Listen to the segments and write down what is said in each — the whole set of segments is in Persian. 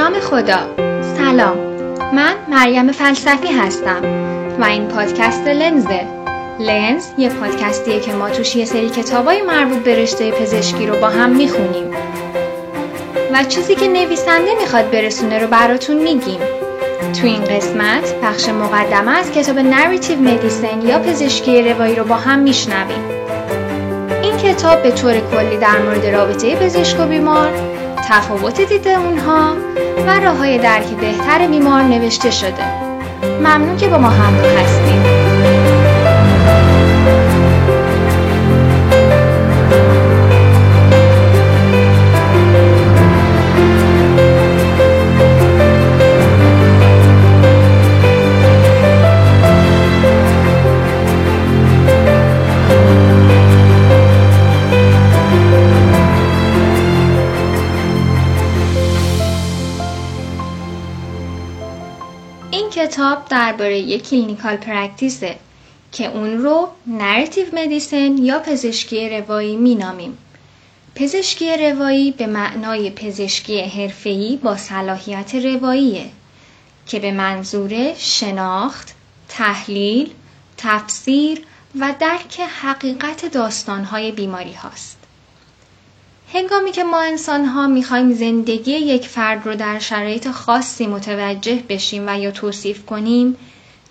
نام خدا. سلام. من مریم فلسفی هستم و این پادکست لنزه. لنز یه پادکستیه که ما توش یه سری کتابای مربوط به رشته پزشکی رو با هم می‌خونیم. و چیزی که نویسنده می‌خواد برسونه رو براتون میگیم. تو این قسمت پخش مقدمه از کتاب نریتیو مدیسن یا پزشکی روایی رو با هم میشنویم. این کتاب به طور کلی در مورد رابطه پزشک و بیمار تفاوت دید اونها و راه های درک بهتر بیمار نوشته شده. ممنون که با ما همراه هستید. کتاب درباره یک clinical practice ه که اون رو narrative medicine یا پزشکی روایی مینامیم. پزشکی روایی به معنای پزشکی حرفه‌ای با صلاحیت رواییه که به منظور شناخت، تحلیل، تفسیر و درک حقیقت داستانهای بیماری هاست. هنگامی که ما انسان ها می‌خوایم زندگی یک فرد رو در شرایط خاصی متوجه بشیم و یا توصیف کنیم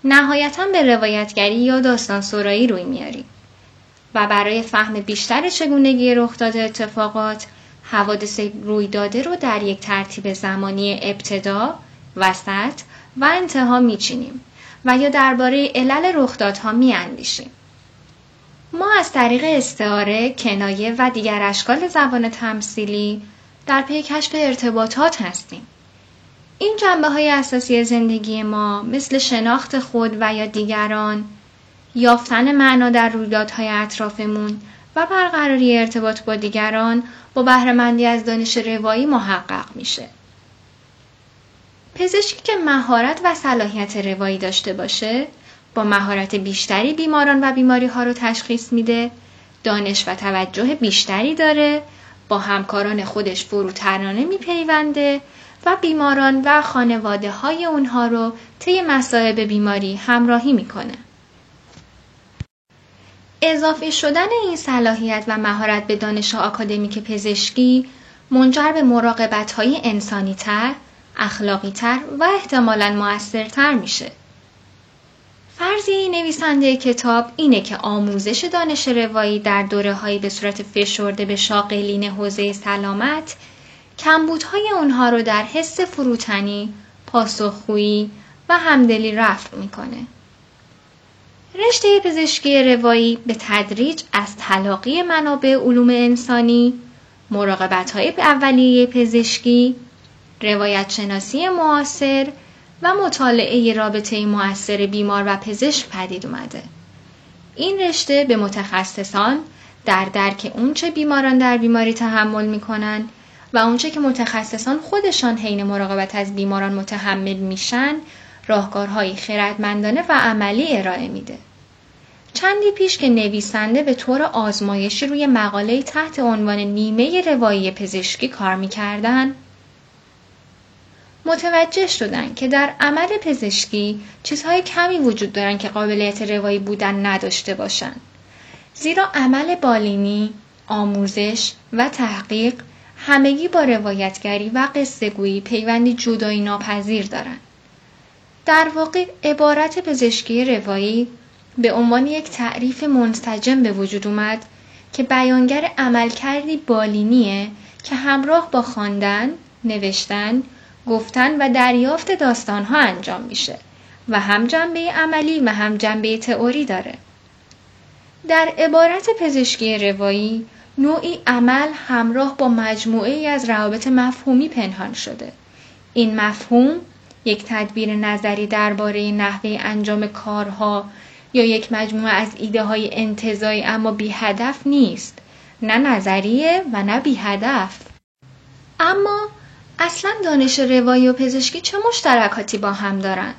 نهایتا به روایتگری یا داستان سرایی روی میاریم و برای فهم بیشتر چگونگی رخ داده اتفاقات حوادث رویداده رو در یک ترتیب زمانی ابتدا، وسط و انتها میچینیم و یا درباره علل رخدادها میاندیشیم. ما از طریق استعاره، کنایه و دیگر اشکال زبان تمثیلی در پی کشف ارتباطات هستیم. این جنبه های اساسی زندگی ما مثل شناخت خود و یا دیگران، یافتن معنا در رویدادهای اطرافمون و برقراری ارتباط با دیگران با بهرهمندی از دانش روایی محقق میشه. پزشکی که مهارت و صلاحیت روایی داشته باشه با مهارت بیشتری بیماران و بیماری ها رو تشخیص میده دانش و توجه بیشتری داره با همکاران خودش فروترانه میپیونده و بیماران و خانواده های اونها رو طی مصائب بیماری همراهی می‌کنه. اضافه شدن این صلاحیت و مهارت به دانش آکادمیک پزشکی منجر به مراقبت های انسانی تر، اخلاقی تر و احتمالاً موثرتر میشه. فرضی نویسنده کتاب اینه که آموزش دانش روایی در دوره هایی به صورت فشرده به شاقلین حوزه سلامت کمبودهای اونها رو در حس فروتنی، پاسخگویی و همدلی رفع می‌کنه. رشته پزشکی روایی به تدریج از تلاقی منابع علوم انسانی، مراقبت های اولیه پزشکی، روایت شناسی معاصر و مطالعه رابطه مؤثر بیمار و پزشک پدید اومده. این رشته به متخصصان در درک اونچه بیماران در بیماری تحمل می‌کنن و اونچه که متخصصان خودشان حین مراقبت از بیماران متحمل میشن راهکارهایی خردمندانه و عملی ارائه میده. چندی پیش که نویسنده به طور آزمایشی روی مقاله تحت عنوان نیمه روایی پزشکی کار می‌کردن متوجه شدن که در عمل پزشکی چیزهای کمی وجود دارن که قابلیت روایی بودن نداشته باشن. زیرا عمل بالینی، آموزش و تحقیق همگی با روایتگری و قصه گویی پیوندی جدایی ناپذیر دارند. در واقع عبارت پزشکی روایی به عنوان یک تعریف منسجم به وجود اومد که بیانگر عملکردی بالینیه که همراه با خواندن، نوشتن، گفتن و دریافت داستانها انجام میشه و هم جنبه عملی و هم جنبه تئوری داره. در عبارت پزشکی روایی نوعی عمل همراه با مجموعه ای از روابط مفهومی پنهان شده. این مفهوم یک تدبیر نظری درباره نحوه انجام کارها یا یک مجموعه از ایده های انتظایی اما بی هدف نیست. نه نظریه و نه بی هدف. اما اصلا دانش روایی و پزشکی چه مشترکاتی با هم دارن؟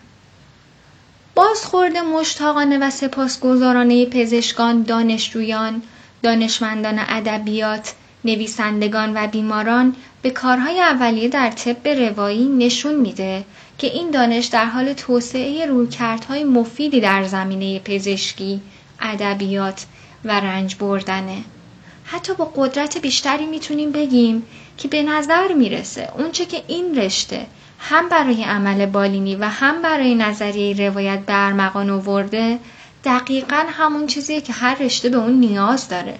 بازخورد مشتاقانه و سپاسگزارانه پزشکان، دانشجویان، دانشمندان ادبیات، نویسندگان و بیماران به کارهای اولیه در طب روایی نشون میده که این دانش در حال توسعه رویکردهای مفیدی در زمینه پزشکی، ادبیات و رنج بردنه. حتی با قدرت بیشتری می‌تونیم بگیم که به نظر می‌رسه اونچه که این رشته هم برای عمل بالینی و هم برای نظریه روایت به آورده دقیقا همون چیزیه که هر رشته به اون نیاز داره.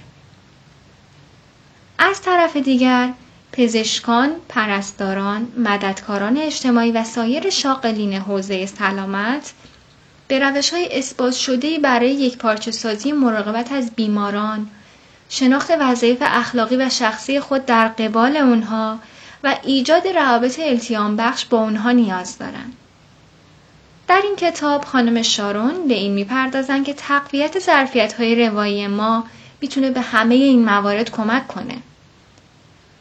از طرف دیگر پزشکان، پرستاران، مددکاران اجتماعی و سایر شاغلین حوزه سلامت به روش های اثبات شده برای یک پارچه سازی مراقبت از بیماران، شناخت وظایف اخلاقی و شخصی خود در قبال اونها و ایجاد روابط التیام بخش با اونها نیاز دارند. در این کتاب خانم شارون به این می‌پردازند که تقویت ظرفیت های روایی ما می‌تونه به همه این موارد کمک کنه.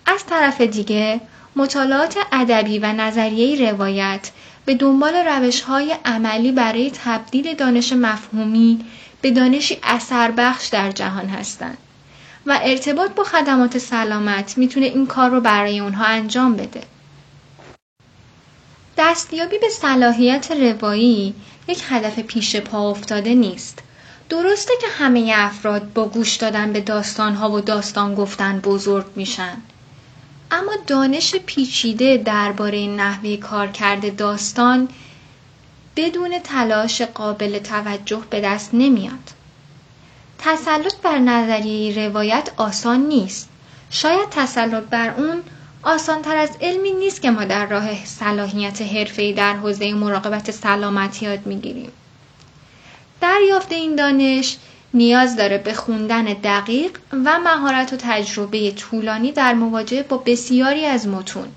از طرف دیگه مطالعات ادبی و نظریه روایت به دنبال روش های عملی برای تبدیل دانش مفهومی به دانشی اثر بخش در جهان هستند و ارتباط با خدمات سلامت می‌تونه این کار رو برای اونها انجام بده. دستیابی به صلاحیت روایی یک هدف پیش پا افتاده نیست. درسته که همه افراد با گوش دادن به داستانها و داستان گفتن بزرگ میشن. اما دانش پیچیده درباره نحوه کارکرد داستان بدون تلاش قابل توجه به دست نمیاد. تسلط بر نظریه روایت آسان نیست. شاید تسلط بر اون آسان تر از علمی نیست که ما در راه صلاحیت حرفه‌ای در حوزه مراقبت سلامت یاد می‌گیریم. دریافت این دانش نیاز داره به خوندن دقیق و مهارت و تجربه طولانی در مواجهه با بسیاری از متون.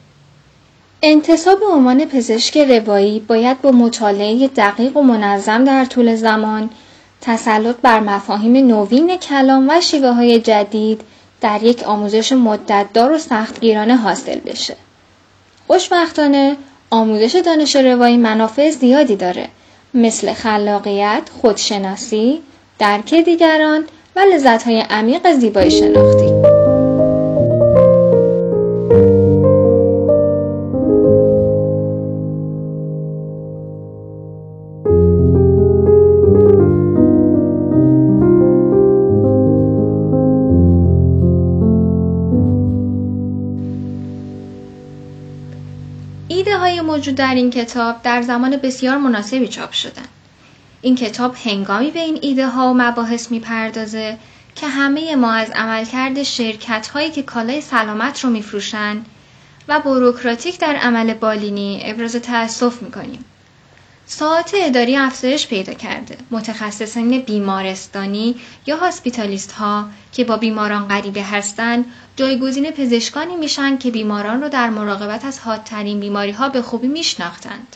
انتصاب عنوان پزشک روایی باید با مطالعه دقیق و منظم در طول زمان تسلط بر مفاهیم نوین کلام و شیوه های جدید در یک آموزش مدتدار و سختگیرانه حاصل بشه. خوشبختانه آموزش دانش روایی منافع زیادی داره مثل خلاقیت، خودشناسی، درک دیگران و لذتهای عمیق زیبایی شناختی. موجود در این کتاب در زمان بسیار مناسبی چاپ شدن. این کتاب هنگامی به این ایده ها و مباحث می‌پردازه که همه ما از عملکرد شرکت هایی که کالای سلامت رو میفروشن و بروکراتیک در عمل بالینی ابراز تأسف می‌کنیم. ساعت اداری افزایش پیدا کرده. متخصصین بیمارستانی یا هاسپیتالیست ها که با بیماران غریبه هستند جایگزین پزشکانی میشن که بیماران رو در مراقبت از حادترین بیماری ها به خوبی میشناختند.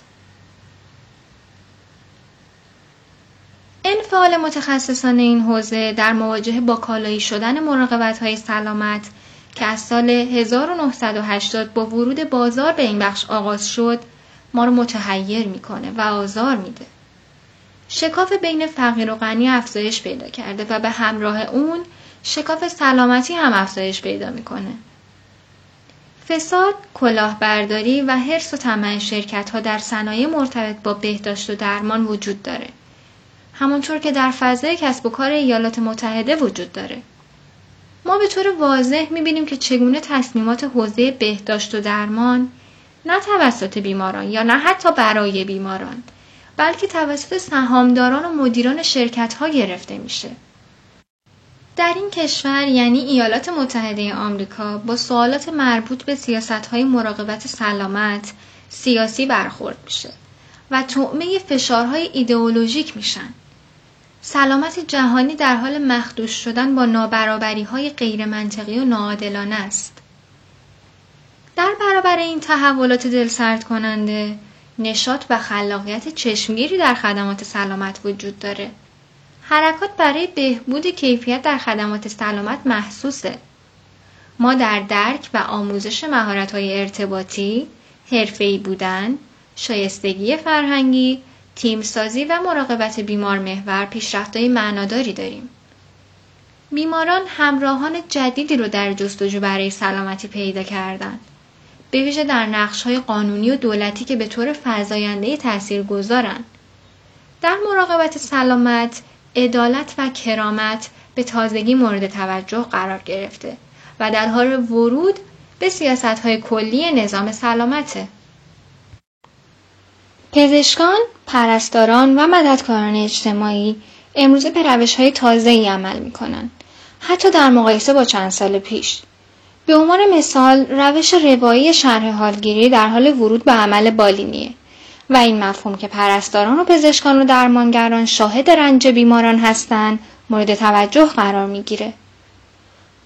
انفعال متخصصان این حوزه در مواجهه با کالایی شدن مراقبت های سلامت که از سال 1980 با ورود بازار به این بخش آغاز شد ما رو متحیر می‌کنه و آزار میده. شکاف بین فقیر و غنی افزایش پیدا کرده و به همراه اون شکاف سلامتی هم افزایش پیدا می‌کنه. فساد، کلاهبرداری و حرس و طمع شرکت ها در صنایع مرتبط با بهداشت و درمان وجود داره. همانطور که در فضای کسب و کار ایالات متحده وجود داره. ما به طور واضح می‌بینیم که چگونه تصمیمات حوزه بهداشت و درمان نه توسط بیماران یا نه حتی برای بیماران بلکه توسط سهامداران و مدیران شرکت ها گرفته میشه. در این کشور یعنی ایالات متحده آمریکا با سوالات مربوط به سیاست های مراقبت سلامت سیاسی برخورد میشه و تعمه فشارهای ایدئولوژیک میشن. سلامت جهانی در حال مخدوش شدن با نابرابری های غیر منطقی و ناعادلانه است. در برابر این تحولات دلسرد کننده، نشاط و خلاقیت چشمگیری در خدمات سلامت وجود داره. حرکات برای بهبود کیفیت در خدمات سلامت محسوسه. ما در درک و آموزش مهارت‌های ارتباطی، حرفه‌ای بودن، شایستگی فرهنگی، تیمسازی و مراقبت بیمار محور پیشرفتهای معناداری داریم. بیماران همراهان جدیدی رو در جستجو برای سلامتی پیدا کردند. به ویژه در نقشهای قانونی و دولتی که به طور فضاینده تأثیر گذارن. در مراقبت سلامت، عدالت و کرامت به تازگی مورد توجه قرار گرفته و در حال ورود به سیاست های کلی نظام سلامته. پزشکان، پرستاران و مددکاران اجتماعی امروزه به روش های تازه ای عمل می کنند. حتی در مقایسه با چند سال پیش. به عنوان مثال روش روایی شرح حالگیری در حال ورود به عمل بالینیه و این مفهوم که پرستاران و پزشکان و درمانگران شاهد رنج بیماران هستند مورد توجه قرار می‌گیره.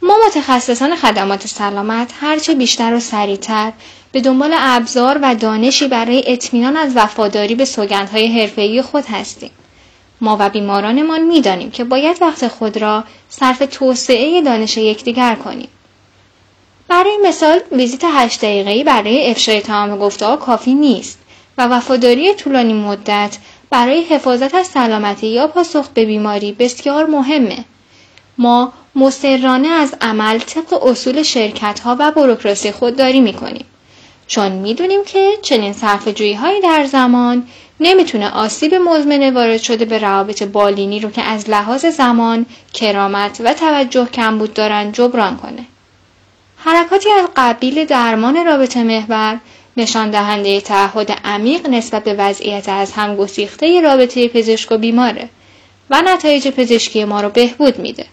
ما متخصصان خدمات سلامت هرچه بیشتر و سریعتر به دنبال ابزار و دانشی برای اطمینان از وفاداری به سوگندهای حرفه‌ای خود هستیم. ما و بیمارانمان می‌دانیم که باید وقت خود را صرف توسعه دانش یکدیگر کنیم. برای مثال ویزیت هشت دقیقه‌ای برای افشای تمام گفته‌ها کافی نیست و وفاداری طولانی مدت برای حفاظت از سلامتی یا پاسخ به بیماری بسیار مهمه. ما مصرانه از عمل طبق اصول شرکت ها و بروکراسی خودداری می کنیم. چون می‌دونیم که چنین صرف هایی در زمان نمی‌تونه آسیب مزمن وارد شده به روابط بالینی رو که از لحاظ زمان، کرامت و توجه کمبود دارن جبران کنه. حرکاتی از قبیل درمان رابطه محور نشان دهنده تعهد عمیق نسبت به وضعیت از هم گسیخته رابطه پزشک و بیماره و نتایج پزشکی ما رو بهبود میده.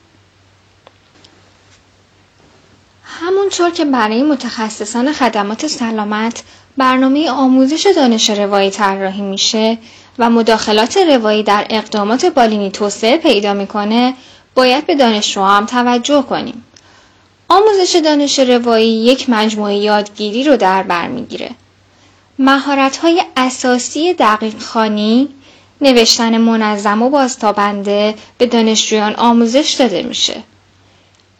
همونطور که برای متخصصان خدمات سلامت برنامه آموزش دانش روایی طراحی میشه و مداخلات روایی در اقدامات بالینی توسعه پیدا می‌کنه باید به دانشجوها هم توجه کنیم آموزش دانش روایی یک مجموعه یادگیری رو در بر می‌گیره مهارت های اساسی دقیق خانی نوشتن منظم و بازتابنده به دانشجویان آموزش داده میشه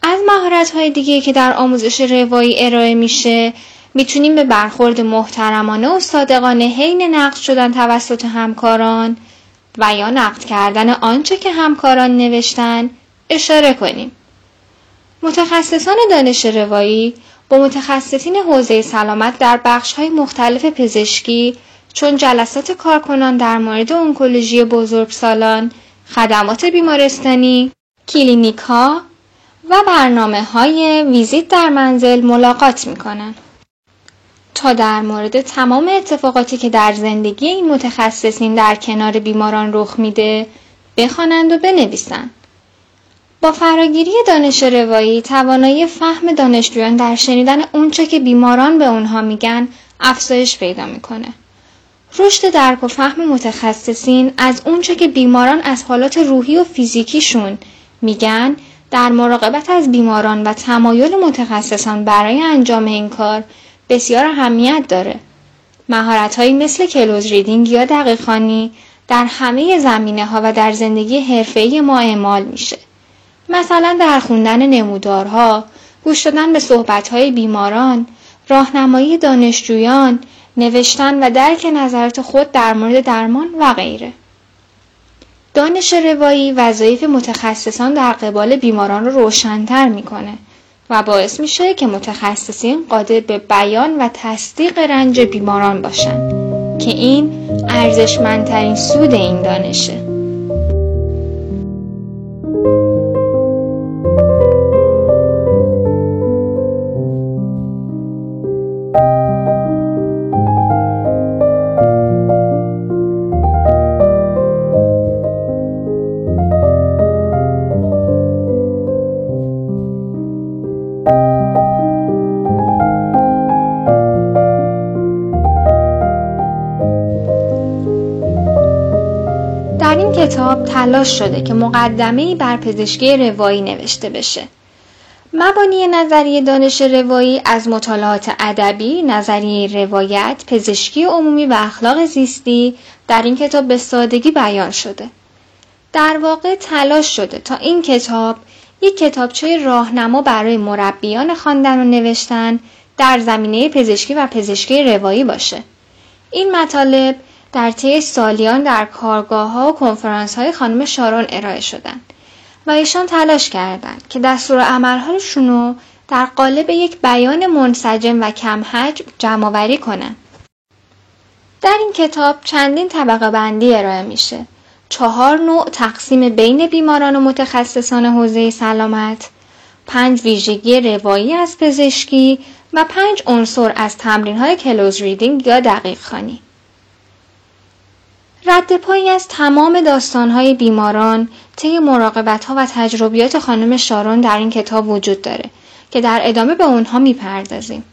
از مهارت های دیگه که در آموزش روایی ارائه میشه می‌تونیم به برخورد محترمانه و صادقانه حین نقد شدن توسط همکاران و یا نقد کردن آنچه که همکاران نوشتن اشاره کنیم. متخصصان دانش روایی با متخصصین حوزه سلامت در بخش های مختلف پزشکی چون جلسات کارکنان در مورد انکولوژی بزرگسالان، خدمات بیمارستانی، کلینیکا و برنامه های ویزیت در منزل ملاقات می کنن. تا در مورد تمام اتفاقاتی که در زندگی این متخصصین در کنار بیماران رخ میده بخوانند و بنویسند. با فراگیری دانش روایی توانایی فهم دانشجویان در شنیدن اونچه که بیماران به اونها میگن افزایش پیدا می‌کنه. رشد درک و فهم متخصصین از اونچه که بیماران از حالات روحی و فیزیکیشون میگن در مراقبت از بیماران و تمایل متخصصان برای انجام این کار بسیار اهمیت داره. مهارت مثل کلوز ریدینگ یا دقیقانی در همه زمینه ها و در زندگی حرفه‌ای ما اعمال میشه. مثلا در خوندن نمودارها، گوش دادن به صحبت‌های بیماران، راهنمایی دانشجویان، نوشتن و درک نظرات خود در مورد درمان و غیره. دانش روایی وظایف متخصصان در قبال بیماران رو روشنتر می‌کنه و باعث میشه که متخصصین قادر به بیان و تصدیق رنج بیماران باشند که این ارزشمندترین سود این دانشه. کتاب تلاش شده که مقدمه بر پزشکی روایی نوشته بشه. مبانی نظریه دانش روایی از مطالعات ادبی، نظریه روایت، پزشکی عمومی و اخلاق زیستی در این کتاب به سادگی بیان شده. در واقع تلاش شده تا این کتاب یک کتابچه راهنما برای مربیان خواندن و نوشتن در زمینه پزشکی و پزشکی روایی باشه. این مطالب در طی سالیان در کارگاه ها و کنفرانس های خانم شارون ارائه شدند و ایشان تلاش کردند که دستور عملهایشون رو در قالب یک بیان منسجم و کم حجم جمع کنند. در این کتاب چندین طبقه بندی ارائه میشه. چهار نوع تقسیم بین بیماران و متخصصان حوزه سلامت، پنج ویژگی روایی از پزشکی و پنج عنصر از تمرین های کلوز ریدینگ یا دقیق خانی. رد پایی از تمام داستانهای بیماران طی مراقبت ها و تجربیات خانم شارون در این کتاب وجود داره که در ادامه به اونها می‌پردازیم.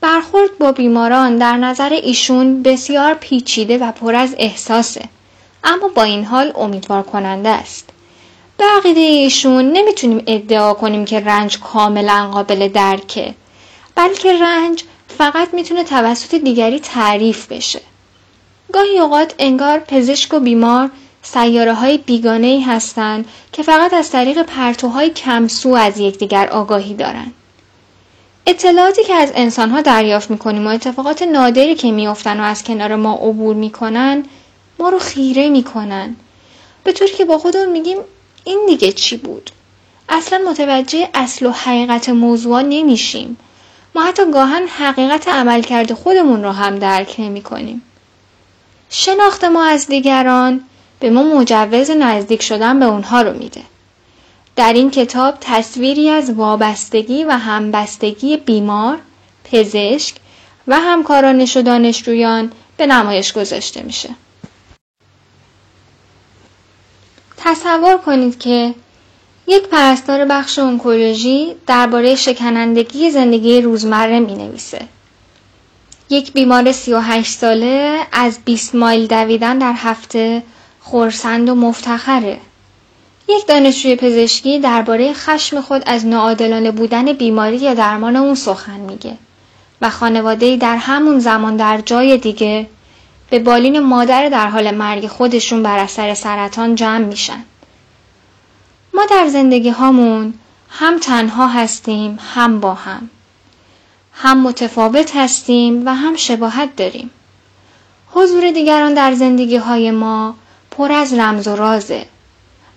برخورد با بیماران در نظر ایشون بسیار پیچیده و پر از احساسه اما با این حال امیدوار کننده است. به عقیده ایشون نمی‌تونیم ادعا کنیم که رنج کاملا قابل درکه بلکه رنج فقط می‌تونه توسط دیگری تعریف بشه. گاهی اوقات انگار پزشک و بیمار سیاره های بیگانه ای هستند که فقط از طریق پرتوهای کمسو از یکدیگر آگاهی دارند. اطلاعاتی که از انسانها دریافت می‌کنیم و اتفاقات نادری که میافتن و از کنار ما عبور می‌کنن ما رو خیره می‌کنن به طوری که با خودمون میگیم این دیگه چی بود اصلا متوجه اصل و حقیقت موضوع نمیشیم ما حتی گاهن حقیقت عملکرد خودمون رو هم درک نمی کنیم. شناخت ما از دیگران به ما مجوز نزدیک شدن به اونها رو میده. در این کتاب تصویری از وابستگی و همبستگی بیمار، پزشک و همکارانش و دانشجویان به نمایش گذاشته میشه. تصور کنید که یک پرستار بخش انکولوژی درباره شکنندگی زندگی روزمره می نویسه. یک بیمار 38 ساله از 20 مایل دویدن در هفته خورسند و مفتخره. یک دانشجوی پزشکی درباره خشم خود از ناعادلانه بودن بیماری یا درمان اون سخن میگه و خانواده در همون زمان در جای دیگه به بالین مادر در حال مرگ خودشون بر اثر سرطان جمع میشن. ما در زندگی هامون هم تنها هستیم هم با هم. هم متفاوت هستیم و هم شباهت داریم. حضور دیگران در زندگی های ما پر از رمز و رازه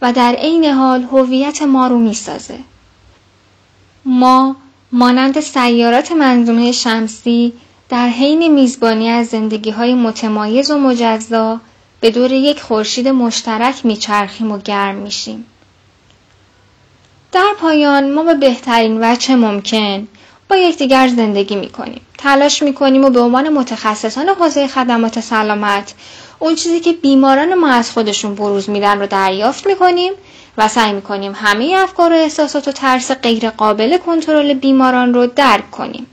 و در عین حال هویت ما رو می‌سازه. ما مانند سیارات منظومه شمسی در حین میزبانی از زندگی های متمایز و مجزا به دور یک خورشید مشترک میچرخیم و گرم میشیم. در پایان ما به بهترین وجه ممکن با یکدیگر زندگی می‌کنیم تلاش می‌کنیم و به عنوان متخصصان حوزه خدمات سلامت اون چیزی که بیماران ما از خودشون بروز میدن رو دریافت می‌کنیم و سعی می‌کنیم همه افکار و احساسات و ترس غیر قابل کنترل بیماران رو درک کنیم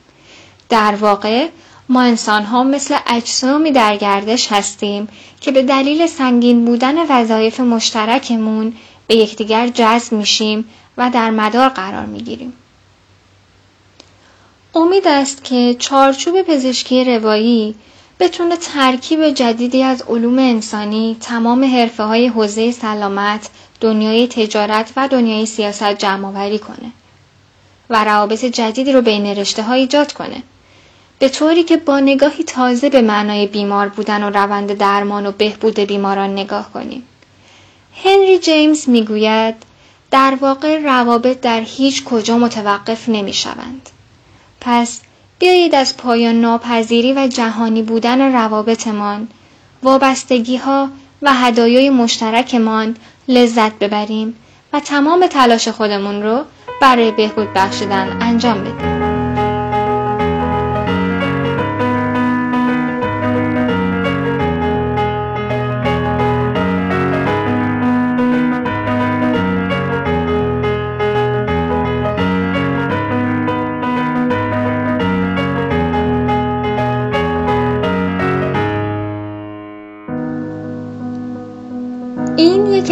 در واقع ما انسان ها مثل اجسامی در گردش هستیم که به دلیل سنگین بودن وظایف مشترکمون به یکدیگر جذب میشیم و در مدار قرار می‌گیریم. امید است که چارچوب پزشکی روایی بتونه ترکیب جدیدی از علوم انسانی تمام حرفه های حوزه سلامت، دنیای تجارت و دنیای سیاست جمع کنه و روابط جدیدی رو بین رشته ها ایجاد کنه. به طوری که با نگاهی تازه به معنای بیمار بودن و روند درمان و بهبود بیماران نگاه کنیم. هنری جیمز می‌گوید در واقع روابط در هیچ کجا متوقف نمی شوند. پس بیایید از پایان ناپذیری و جهانی بودن روابطمان، وابستگی ها و هدایای مشترکمان لذت ببریم و تمام تلاش خودمون رو برای بهبود بخشیدن انجام بدیم.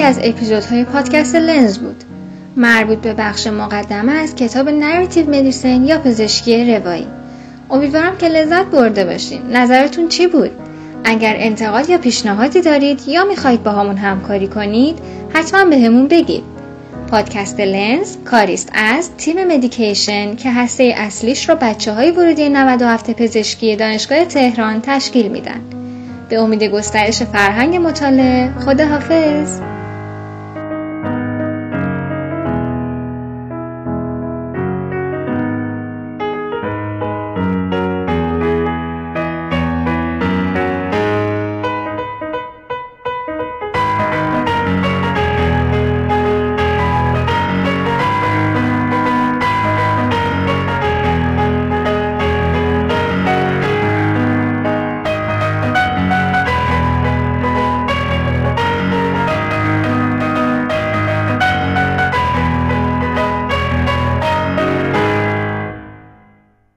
از اپیزودهای پادکست لنز بود. مربوط به بخش مقدمه از کتاب narrative medicine یا پزشکی روایی. امیدوارم که لذت برده باشین. نظرتون چی بود؟ اگر انتقاد یا پیشنهادی دارید یا می‌خواهید باهامون همکاری کنید حتما بهمون بگید. پادکست لنز کاریست از تیم Medication که هسته اصلیش رو بچه های ورودی 97 پزشکی دانشگاه تهران تشکیل میدن. به امید گسترش فرهنگ مطالعه خداحافظ.